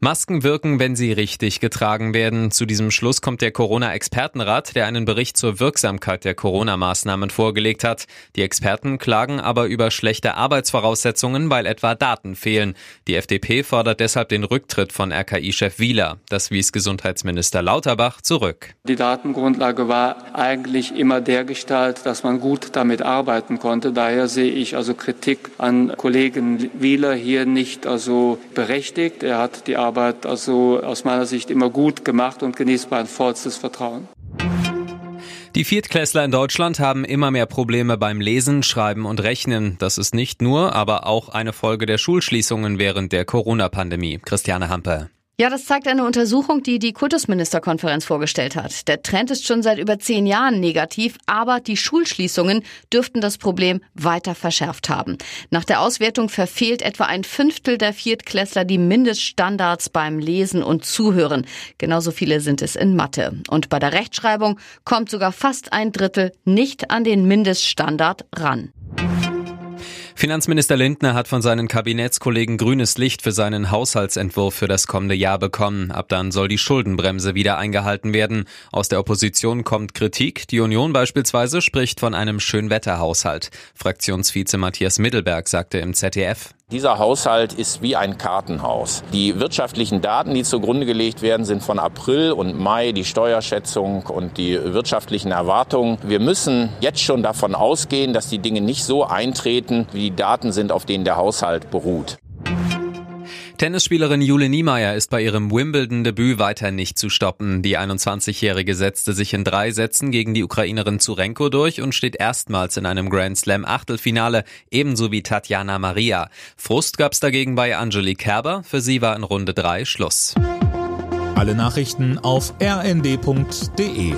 Masken wirken, wenn sie richtig getragen werden. Zu diesem Schluss kommt der Corona-Expertenrat, der einen Bericht zur Wirksamkeit der Corona-Maßnahmen vorgelegt hat. Die Experten klagen aber über schlechte Arbeitsvoraussetzungen, weil etwa Daten fehlen. Die FDP fordert deshalb den Rücktritt von RKI-Chef Wieler. Das wies Gesundheitsminister Lauterbach zurück. Die Datengrundlage war eigentlich immer der Gestalt, dass man gut damit arbeiten konnte. Daher sehe ich also Kritik an Kollegen Wieler hier nicht also berechtigt. Er hat die Arbeit also aus meiner Sicht immer gut gemacht und genießt mein vollstes Vertrauen. Die Viertklässler in Deutschland haben immer mehr Probleme beim Lesen, Schreiben und Rechnen. Das ist nicht nur, aber auch eine Folge der Schulschließungen während der Corona-Pandemie. Christiane Hampe. Ja, das zeigt eine Untersuchung, die die Kultusministerkonferenz vorgestellt hat. Der Trend ist schon seit über zehn Jahren negativ, aber die Schulschließungen dürften das Problem weiter verschärft haben. Nach der Auswertung verfehlt etwa ein Fünftel der Viertklässler die Mindeststandards beim Lesen und Zuhören. Genauso viele sind es in Mathe. Und bei der Rechtschreibung kommt sogar fast ein Drittel nicht an den Mindeststandard ran. Finanzminister Lindner hat von seinen Kabinettskollegen grünes Licht für seinen Haushaltsentwurf für das kommende Jahr bekommen. Ab dann soll die Schuldenbremse wieder eingehalten werden. Aus der Opposition kommt Kritik. Die Union beispielsweise spricht von einem Schönwetterhaushalt. Fraktionsvize Matthias Mittelberg sagte im ZDF. Dieser Haushalt ist wie ein Kartenhaus. Die wirtschaftlichen Daten, die zugrunde gelegt werden, sind von April und Mai, die Steuerschätzung und die wirtschaftlichen Erwartungen. Wir müssen jetzt schon davon ausgehen, dass die Dinge nicht so eintreten, wie die Daten sind, auf denen der Haushalt beruht. Tennisspielerin Jule Niemeyer ist bei ihrem Wimbledon-Debüt weiter nicht zu stoppen. Die 21-Jährige setzte sich in drei Sätzen gegen die Ukrainerin Zurenko durch und steht erstmals in einem Grand Slam Achtelfinale, ebenso wie Tatjana Maria. Frust gab's dagegen bei Angelique Kerber. Für sie war in Runde drei Schluss. Alle Nachrichten auf rnd.de